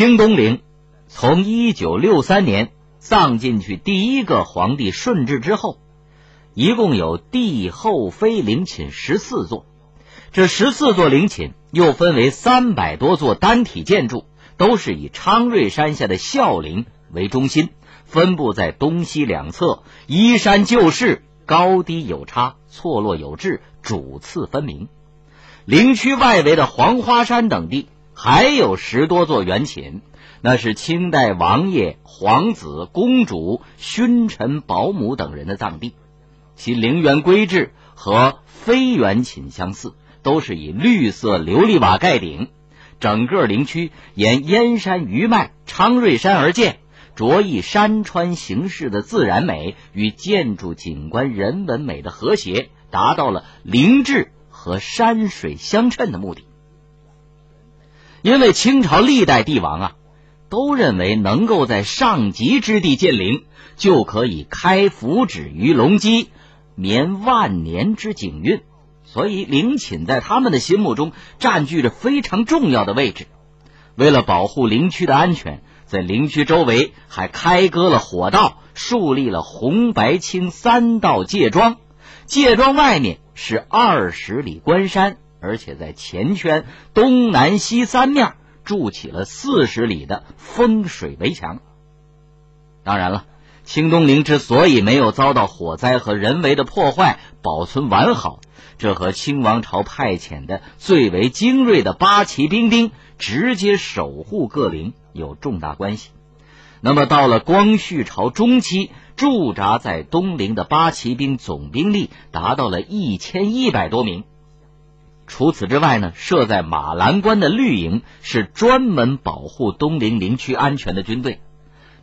清东陵从一九六三年葬进去第一个皇帝顺治之后，一共有帝后妃陵寝十四座。这十四座陵寝又分为三百多座单体建筑，都是以昌瑞山下的孝陵为中心，分布在东西两侧，依山就势，高低有差，错落有致，主次分明。陵区外围的黄花山等地还有十多座园寝，那是清代王爷、皇子、公主、勋臣、保姆等人的葬地，其陵园规制和非原寝相似。都是以绿色琉璃瓦盖顶，整个陵区沿燕山余脉昌瑞山而建，着意山川形势的自然美与建筑景观人文美的和谐，达到了灵智和山水相称的目的。因为清朝历代帝王啊，都认为能够在上级之地建陵，就可以开福祉于隆基，绵万年之景运。所以，陵寝在他们的心目中占据着非常重要的位置。为了保护陵区的安全，在陵区周围还开割了火道，树立了红、白、青三道界桩。界桩外面是二十里关山，而且在前圈东南西三面筑起了四十里的风水围墙。当然了，清东陵之所以没有遭到火灾和人为的破坏，保存完好。这和清王朝派遣的最为精锐的八旗兵丁直接守护各陵有重大关系。那么，到了光绪朝中期，驻扎在东陵的八旗兵总兵力达到了一千一百多名。除此之外呢，设在马栏关的绿营是专门保护东陵陵区安全的军队。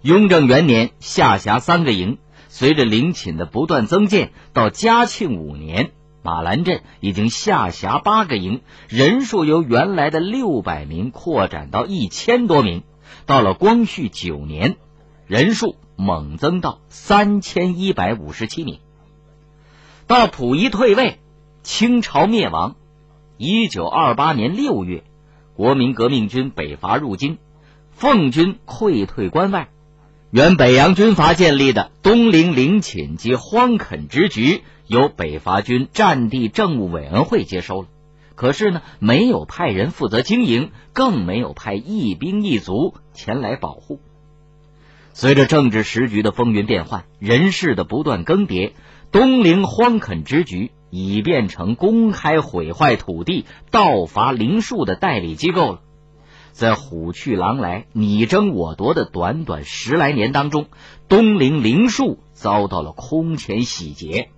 雍正元年下辖三个营，随着陵寝的不断增建，到嘉庆五年。马兰镇已经下辖八个营，人数由原来的六百名扩展到一千多名。到了光绪九年，人数猛增到三千一百五十七名。到溥仪退位，清朝灭亡。一九二八年六月，国民革命军北伐入京，奉军溃退关外。原北洋军阀建立的东陵陵寝及荒垦之局。由北伐军战地政务委员会接收了，可是呢，没有派人负责经营，更没有派一兵一卒前来保护。随着政治时局的风云变幻，人事的不断更迭，东陵荒垦之局已变成公开毁坏土地、盗伐林树的代理机构了。在虎去狼来、你争我夺的短短十来年当中，东陵林树遭到了空前洗劫。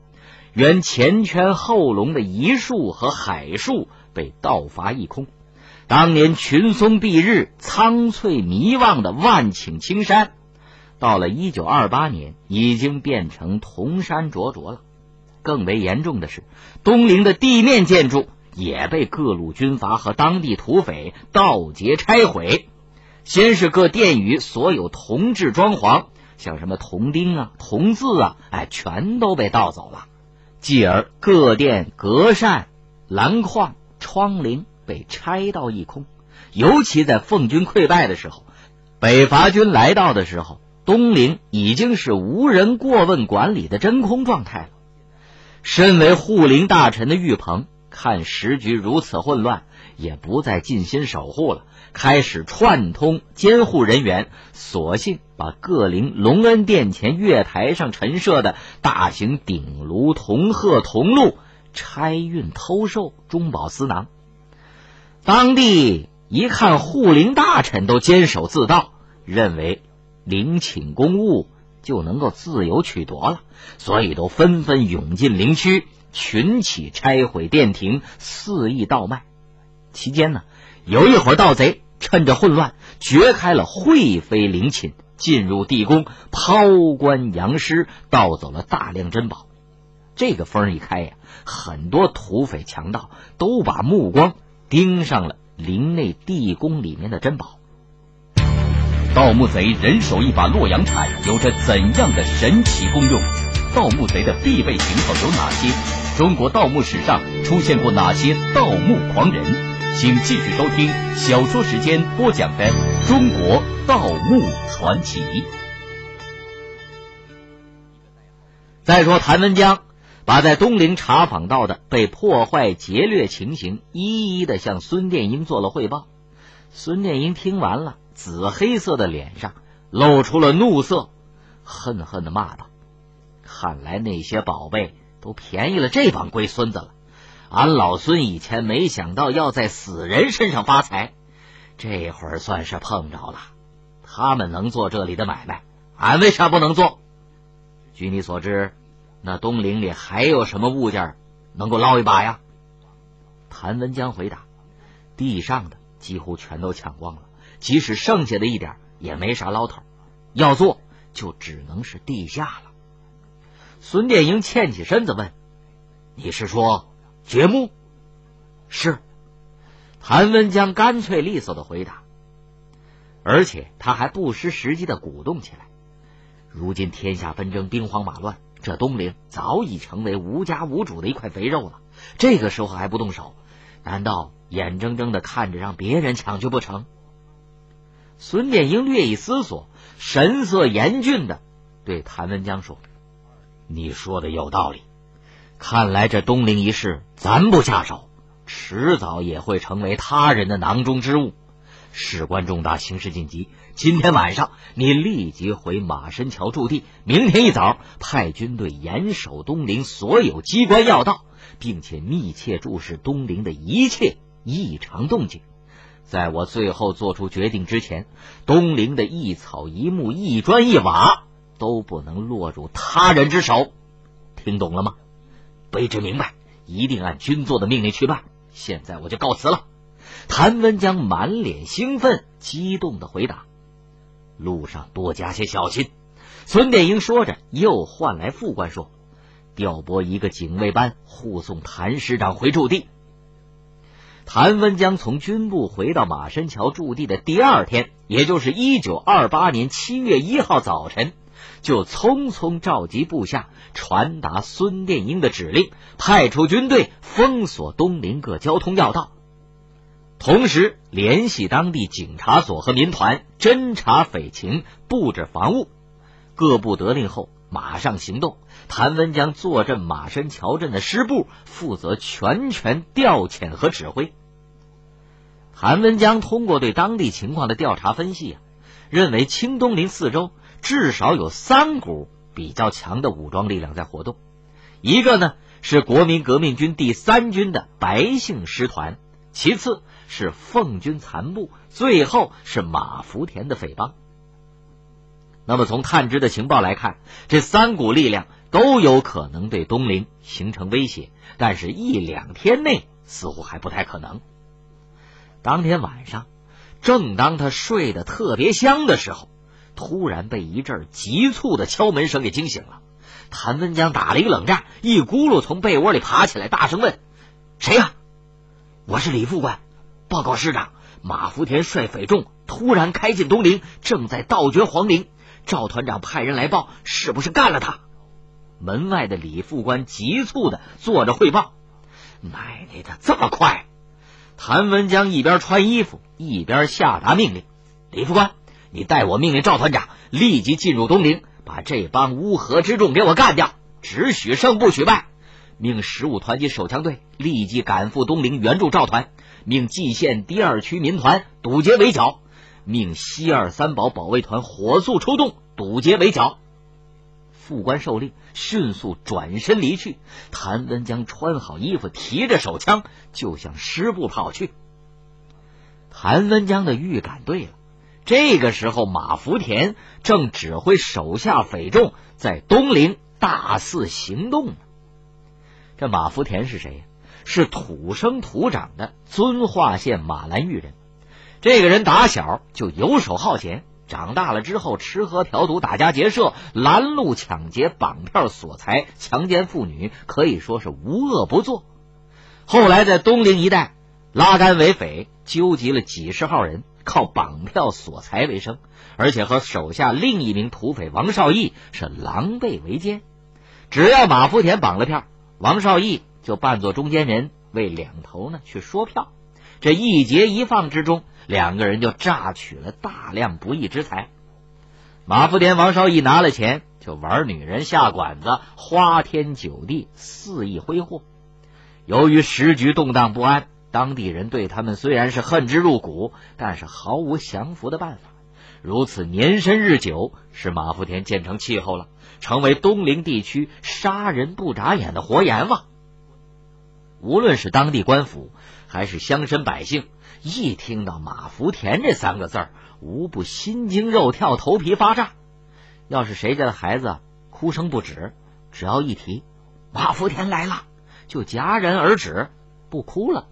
原前圈后龙的移树和海树被盗伐一空，当年群松蔽日、苍翠弥望的万顷青山，到了一九二八年已经变成铜山灼灼了。更为严重的是，东陵的地面建筑也被各路军阀和当地土匪盗劫拆毁。先是各殿宇所有铜制装潢，像什么铜钉啊、铜字啊，哎，全都被盗走了。继而，各殿隔扇、栏框、窗棂被拆到一空。尤其在奉军溃败的时候，北伐军来到的时候，东陵已经是无人过问管理的真空状态了。身为护陵大臣的玉鹏，看时局如此混乱，也不再尽心守护了。开始串通监护人员，索性把各陵隆恩殿前月台上陈设的大型鼎炉、铜鹤、铜鹿拆运偷售，中饱私囊。当地一看护陵大臣都坚守自盗，认为陵寝公物就能够自由取夺了，所以都纷纷涌进陵区，群起拆毁殿庭，肆意盗卖。期间呢？有一伙盗贼趁着混乱，掘开了惠妃陵寝，进入地宫，抛棺扬尸，盗走了大量珍宝。这个风一开呀，很多土匪强盗都把目光盯上了陵内地宫里面的珍宝。盗墓贼人手一把洛阳铲，有着怎样的神奇功用？盗墓贼的必备型号有哪些？中国盗墓史上出现过哪些盗墓狂人？请继续收听小说时间播讲的中国盗墓传奇。再说谭文江把在东陵查访到的被破坏劫掠情形，一一的向孙殿英做了汇报。孙殿英听完了，紫黑色的脸上露出了怒色，恨恨的骂道：“看来那些宝贝都便宜了这帮龟孙子了。俺老孙以前没想到要在死人身上发财。”这会儿算是碰着了，他们能做这里的买卖，俺为啥不能做？据你所知，那东陵里还有什么物件能够捞一把呀？谭文江回答：“地上的几乎全都抢光了，即使剩下的一点也没啥捞头，要做就只能是地下了。”孙殿英欠起身子问：“你是说掘墓？”是。谭文江干脆利索的回答，而且他还不失时机的鼓动起来。如今天下纷争，兵荒马乱，这东陵早已成为无家无主的一块肥肉了。这个时候还不动手，难道眼睁睁的看着让别人抢去不成？孙殿英略一思索，神色严峻的对谭文江说：“你说的有道理，看来这东陵一事，咱不下手。”迟早也会成为他人的囊中之物，事关重大，形势紧急。今天晚上你立即回马身桥驻地，明天一早派军队严守东陵所有机关要道，并且密切注视东陵的一切异常动静。在我最后做出决定之前，东陵的一草一木、一砖一瓦都不能落入他人之手。听懂了吗？卑职明白，一定按军座的命令去办。现在我就告辞了。谭文江满脸兴奋、激动的回答：“路上多加些小心。”孙殿英说着，又唤来副官说：“调拨一个警卫班护送谭师长回驻地。”谭文江从军部回到马身桥驻地的第二天，也就是一九二八年七月一号早晨。就匆匆召集部下，传达孙殿英的指令，派出军队封锁东林各交通要道，同时联系当地警察所和民团侦查匪情，布置防务。各部得令后，马上行动。谭文江坐镇马身桥镇的师部，负责全权调遣和指挥。韩文江通过对当地情况的调查分析啊，认为清东陵四周。至少有三股比较强的武装力量在活动，一个呢是国民革命军第三军的白姓师团，其次是奉军残部，最后是马福田的匪帮。那么从探知的情报来看，这三股力量都有可能对东陵形成威胁，但是一两天内似乎还不太可能。当天晚上，正当他睡得特别香的时候。突然被一阵急促的敲门声给惊醒了，谭文江打了一个冷战，一咕噜从被窝里爬起来，大声问：“谁呀？”“我是李副官，报告师长，马福田率匪众突然开进东陵，正在盗掘皇陵。赵团长派人来报，是不是干了他？”门外的李副官急促的做着汇报。奶奶的，这么快！谭文江一边穿衣服一边下达命令：“李副官。”你代我命令赵团长立即进入东陵，把这帮乌合之众给我干掉，只许胜不许败。命十五团及手枪队立即赶赴东陵援助赵团，命蓟县第二区民团堵截围剿，命西二三保保卫团火速出动堵截围剿。副官受令，迅速转身离去。谭文江穿好衣服，提着手枪就向师部跑去。谭文江的预感对了。这个时候，马福田正指挥手下匪众在东陵大肆行动呢。这马福田是谁呀？是土生土长的遵化县马兰峪人。这个人打小就游手好闲，长大了之后吃喝嫖赌、打家劫舍、拦路抢劫、绑票索财、强奸妇女，可以说是无恶不作。后来在东陵一带拉杆为匪，纠集了几十号人。靠绑票索财为生，而且和手下另一名土匪王少义是狼狈为奸。只要马福田绑了票，王少义就扮作中间人，为两头呢去说票。这一劫一放之中，两个人就榨取了大量不义之财。马福田、王绍义拿了钱，就玩女人、下馆子、花天酒地，肆意挥霍。由于时局动荡不安，当地人对他们虽然是恨之入骨，但是毫无降服的办法。如此年深日久，使马福田渐成气候了，成为东陵地区杀人不眨眼的活阎王。无论是当地官府，还是乡绅百姓，一听到马福田这三个字儿。无不心惊肉跳、头皮发炸。要是谁家的孩子哭声不止，只要一提马福田来了，就戛然而止，不哭了。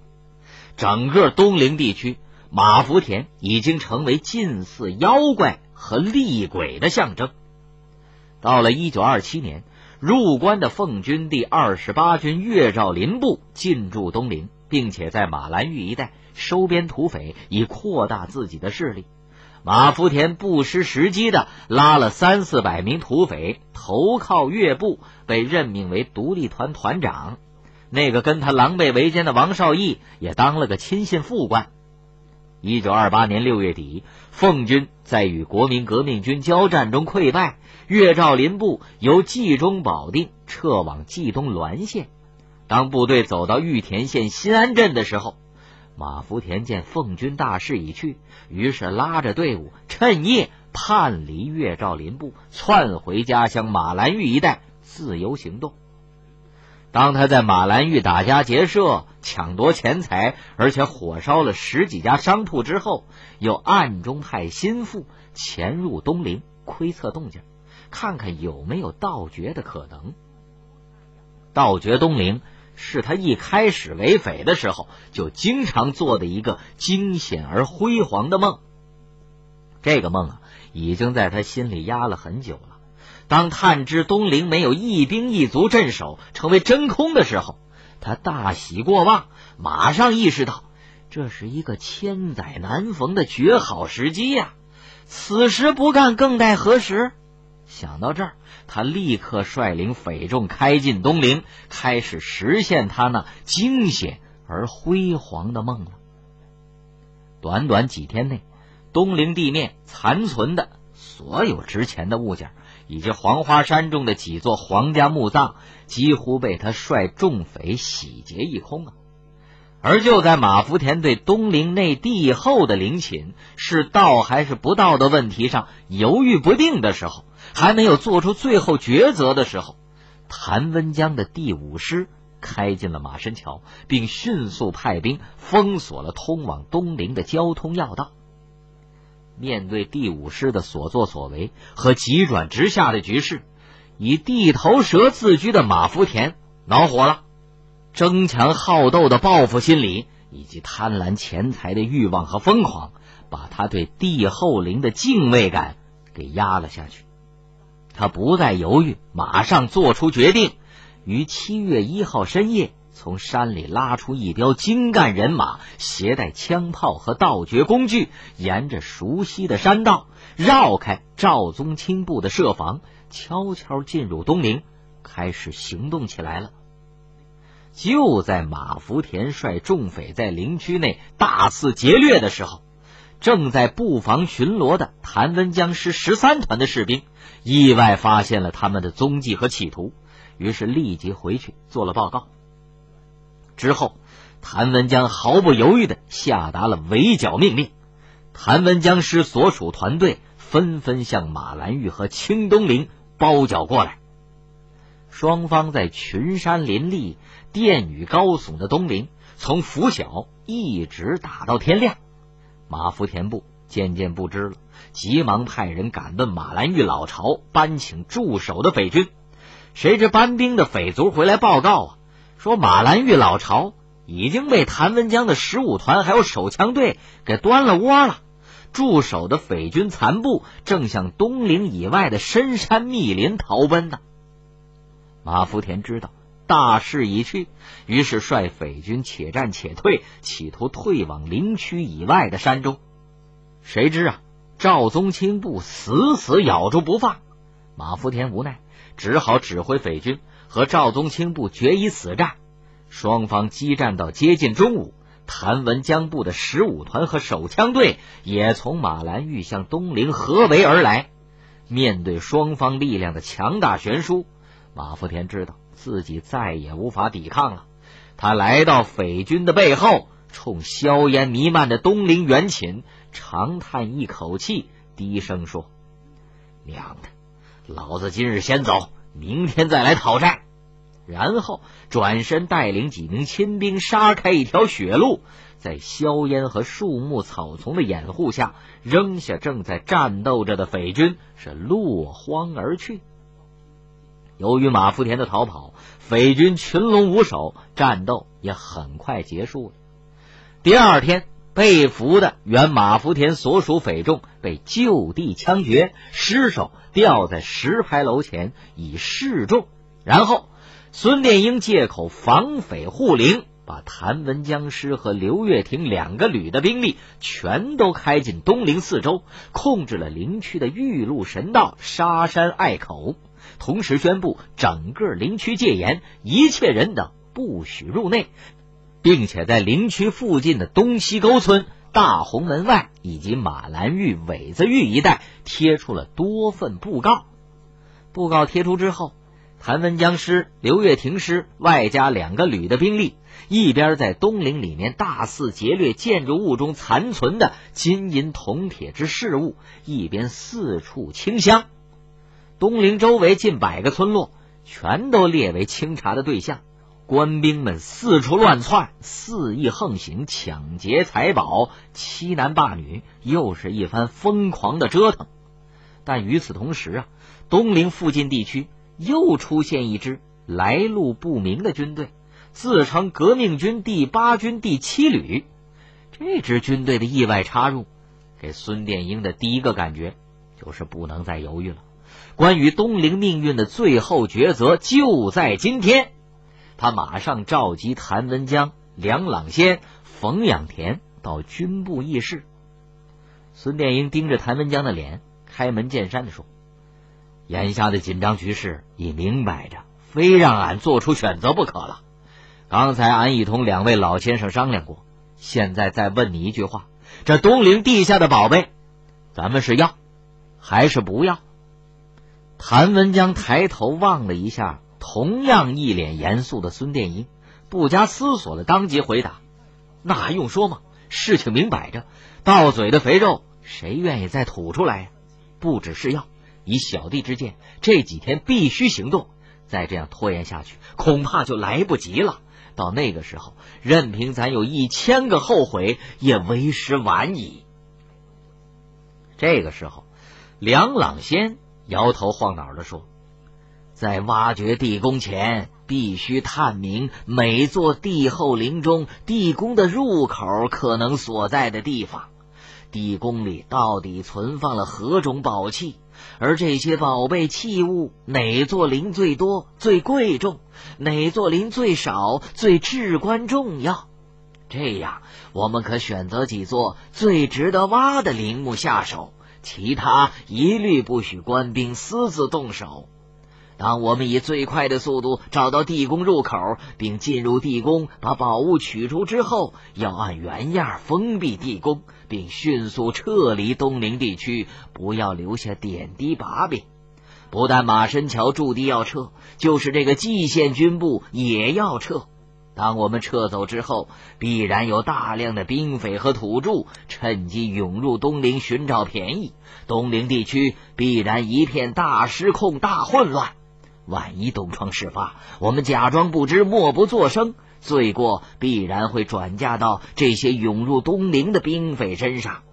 整个东陵地区，马福田已经成为近似妖怪和厉鬼的象征。到了一九二七年，入关的奉军第二十八军岳兆林部进驻东陵，并且在马兰峪一带收编土匪，以扩大自己的势力。马福田不失时机的拉了三四百名土匪投靠岳部，被任命为独立团团长。那个跟他狼狈为奸的王绍义也当了个亲信副官。一九二八年六月底，奉军在与国民革命军交战中溃败，岳兆林部由冀中保定撤往冀东滦县。当部队走到玉田县新安镇的时候。马福田见奉军大势已去，于是拉着队伍趁夜叛离岳兆林部，窜回家乡马兰峪一带自由行动。当他在马兰峪打家劫舍、抢夺钱财，而且火烧了十几家商铺之后，又暗中派心腹潜入东陵窥测动静，看看有没有盗掘的可能。盗掘东陵。是他一开始为匪的时候就经常做的一个惊险而辉煌的梦。这个梦啊，已经在他心里压了很久了。当探知东陵没有一兵一卒镇守，成为真空的时候，他大喜过望，马上意识到这是一个千载难逢的绝好时机呀！此时不干，更待何时？想到这儿。他立刻率领匪众开进东陵，开始实现他那惊险而辉煌的梦了。短短几天内，东陵地面残存的所有值钱的物件，以及黄花山中的几座皇家墓葬，几乎被他率众匪洗劫一空啊！而就在马福田对东陵内帝后的陵寝是盗还是不盗的问题上犹豫不定的时候。还没有做出最后抉择的时候，谭温江的第五师开进了马申桥，并迅速派兵封锁了通往东陵的交通要道。面对第五师的所作所为和急转直下的局势，以地头蛇自居的马福田恼火了，争强好斗的报复心理以及贪婪钱财的欲望和疯狂，把他对帝后陵的敬畏感给压了下去。他不再犹豫，马上做出决定。于七月一号深夜，从山里拉出一彪精干人马，携带枪炮和盗掘工具，沿着熟悉的山道，绕开赵宗清部的设防，悄悄进入东陵，开始行动起来了。就在马福田率众匪在陵区内大肆劫掠的时候，正在布防巡逻的谭温江师十三团的士兵。意外发现了他们的踪迹和企图，于是立即回去做了报告。之后，谭文江毫不犹豫的下达了围剿命令，谭文江师所属团队纷纷向马兰峪和清东陵包剿过来。双方在群山林立、殿宇高耸的东陵，从拂晓一直打到天亮。马福田部渐渐不知了。急忙派人赶问马兰峪老巢搬请驻守的匪军，谁知搬兵的匪卒回来报告啊，说马兰峪老巢已经被谭文江的十五团还有手枪队给端了窝了，驻守的匪军残部正向东陵以外的深山密林逃奔呢。马福田知道大势已去，于是率匪军且战且退，企图退往陵区以外的山中。谁知啊！赵宗清部死死咬住不放，马福田无奈，只好指挥匪军和赵宗清部决一死战。双方激战到接近中午，谭文江部的十五团和手枪队也从马兰峪向东陵合围而来。面对双方力量的强大悬殊，马福田知道自己再也无法抵抗了。他来到匪军的背后，冲硝烟弥漫的东陵元寝长叹一口气，低声说：“娘的，老子今日先走，明天再来讨债。”然后转身带领几名亲兵杀开一条血路，在硝烟和树木草丛的掩护下，扔下正在战斗着的匪军，是落荒而去。由于马福田的逃跑，匪军群龙无首，战斗也很快结束了。第二天，被俘的原马福田所属匪众被就地枪决，尸首吊在石牌楼前以示众，然后。孙殿英借口防匪护陵，把谭文江师和刘月亭两个旅的兵力全都开进东陵四周，控制了陵区的玉露神道、沙山隘口，同时宣布整个陵区戒严，一切人等不许入内，并且在陵区附近的东西沟村、大红门外以及马兰峪、苇子峪一带贴出了多份布告。布告贴出之后。谭文江师、刘月亭师外加两个旅的兵力，一边在东陵里面大肆劫掠建筑物中残存的金银铜铁之事物，一边四处清乡。东陵周围近百个村落全都列为清查的对象，官兵们四处乱窜，肆意横行，抢劫财宝，欺男霸女，又是一番疯狂的折腾。但与此同时啊，东陵附近地区。又出现一支来路不明的军队，自称革命军第八军第七旅。这支军队的意外插入，给孙殿英的第一个感觉就是不能再犹豫了。关于东陵命运的最后抉择就在今天。他马上召集谭文江、梁朗先、冯养田到军部议事。孙殿英盯着谭文江的脸，开门见山的说。眼下的紧张局势已明摆着，非让俺做出选择不可了。刚才俺已同两位老先生商量过，现在再问你一句话：这东陵地下的宝贝，咱们是要还是不要？谭文江抬头望了一下，同样一脸严肃的孙殿英，不加思索的当即回答：“那还用说吗？事情明摆着，到嘴的肥肉，谁愿意再吐出来呀？不只是要。”以小弟之见，这几天必须行动。再这样拖延下去，恐怕就来不及了。到那个时候，任凭咱有一千个后悔，也为时晚矣。这个时候，梁朗先摇头晃脑的说：“在挖掘地宫前，必须探明每座帝后陵中地宫的入口可能所在的地方。地宫里到底存放了何种宝器？”而这些宝贝器物，哪座陵最多、最贵重？哪座陵最少、最至关重要？这样，我们可选择几座最值得挖的陵墓下手，其他一律不许官兵私自动手。当我们以最快的速度找到地宫入口，并进入地宫，把宝物取出之后，要按原样封闭地宫，并迅速撤离东陵地区，不要留下点滴把柄。不但马申桥驻地要撤，就是这个蓟县军部也要撤。当我们撤走之后，必然有大量的兵匪和土著趁机涌入东陵寻找便宜，东陵地区必然一片大失控、大混乱。万一东窗事发，我们假装不知，默不作声，罪过必然会转嫁到这些涌入东陵的兵匪身上。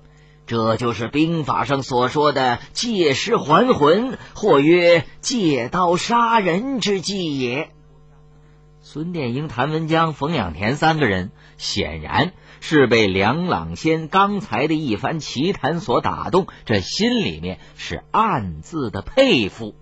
这就是兵法上所说的借尸还魂，或曰借刀杀人之计也。孙殿英、谭文江、冯养田三个人显然是被梁朗先刚才的一番奇谈所打动，这心里面是暗自的佩服。